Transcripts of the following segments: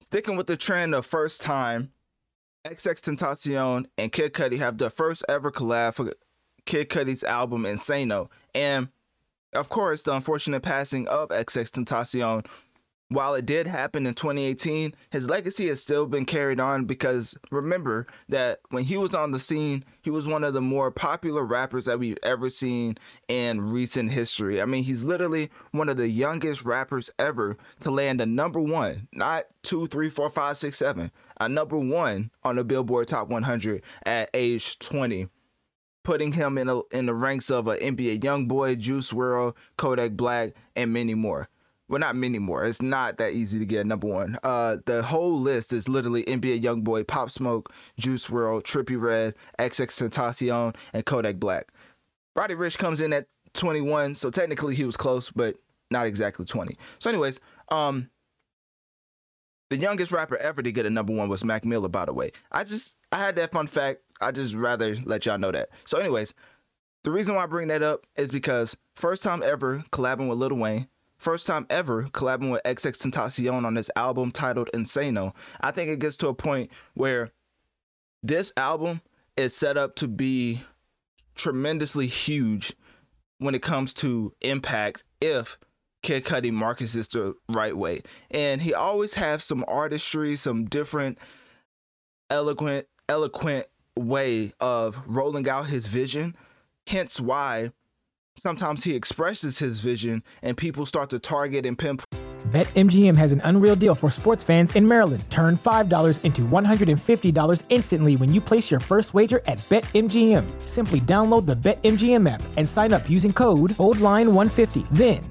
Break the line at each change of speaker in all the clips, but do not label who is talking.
sticking with the trend of first time, XXXTentacion and Kid Cudi have the first ever collab for Kid Cudi's album Insano. And of course, the unfortunate passing of XXXTentacion while it did happen in 2018, his legacy has still been carried on because remember that when he was on the scene, he was one of the more popular rappers that we've ever seen in recent history. I mean, he's literally one of the youngest rappers ever to land a number one, not two, three, four, five, six, seven, a number one on the Billboard Top 100 at age 20 putting him in a, in the ranks of an NBA YoungBoy, Juice WRLD, Kodak Black, and many more well, not many more. It's not that easy to get a number one. Uh, the whole list is literally NBA YoungBoy, Pop Smoke, Juice WRLD, Trippie Redd, XX Tentacion, and Kodak Black. Roddy Ricch comes in at 21, so technically he was close, but not exactly 20. So, anyways, um, the youngest rapper ever to get a number one was Mac Miller. By the way, I just I had that fun fact. I just rather let y'all know that. So, anyways, the reason why I bring that up is because first time ever collabing with Lil Wayne first time ever collabing with XXXTentacion on this album titled Insano. I think it gets to a point where this album is set up to be tremendously huge when it comes to impact if Kid Cudi markets this the right way. And he always has some artistry, some different eloquent eloquent way of rolling out his vision. Hence why sometimes he expresses his vision and people start to target and pinpoint
BetMGM has an unreal deal for sports fans in Maryland. Turn $5 into $150 instantly when you place your first wager at BetMGM. Simply download the BetMGM app and sign up using code OldLine150. Then,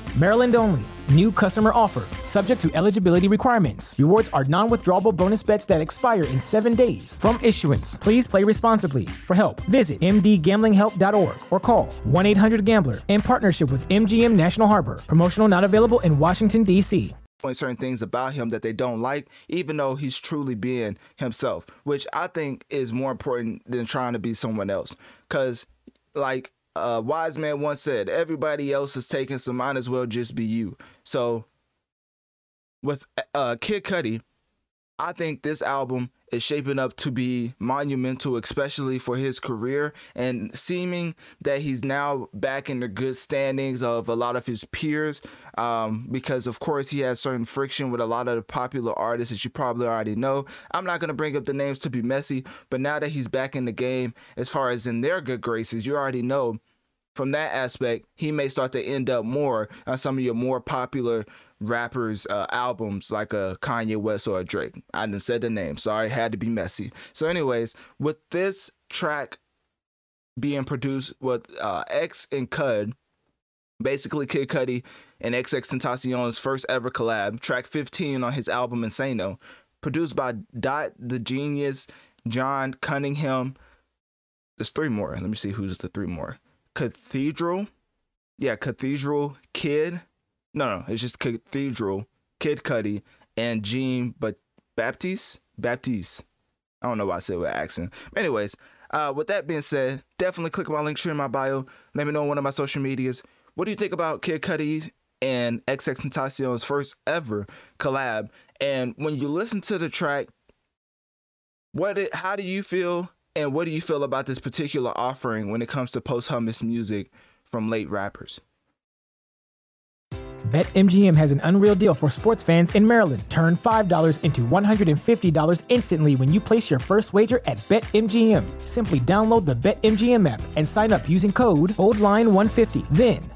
Maryland only. New customer offer, subject to eligibility requirements. Rewards are non withdrawable bonus bets that expire in seven days. From issuance, please play responsibly. For help, visit mdgamblinghelp.org or call 1 800 Gambler in partnership with MGM National Harbor. Promotional not available in Washington, D.C
certain things about him that they don't like, even though he's truly being himself, which I think is more important than trying to be someone else. Because, like a wise man once said, everybody else is taken, so might as well just be you. So, with uh, Kid Cudi, I think this album is shaping up to be monumental, especially for his career, and seeming that he's now back in the good standings of a lot of his peers. Um, because of course he has certain friction with a lot of the popular artists that you probably already know. I'm not gonna bring up the names to be messy, but now that he's back in the game, as far as in their good graces, you already know from that aspect, he may start to end up more on some of your more popular rappers' uh, albums like a Kanye West or a Drake. I didn't say the name. Sorry, had to be messy. So, anyways, with this track being produced with uh, X and Cud, basically Kid Cudi and XXXTentacion's first ever collab, track 15 on his album Insano, produced by Dot da Genius, John Cunningham. There's three more. Let me see who's the three more. Cathedral. Yeah, Cathedral Kid no, no, it's just Cathedral, Kid Cudi, and Gene but Baptiste. Baptiste. I don't know why I said with accent. Anyways, uh, with that being said, definitely click my link here in my bio. Let me know on one of my social medias. What do you think about Kid Cudi and XXXTentacion's first ever collab? And when you listen to the track, what it, how do you feel and what do you feel about this particular offering when it comes to posthumous music from late rappers?
BetMGM has an unreal deal for sports fans in Maryland. Turn $5 into $150 instantly when you place your first wager at BetMGM. Simply download the BetMGM app and sign up using code OldLine150. Then,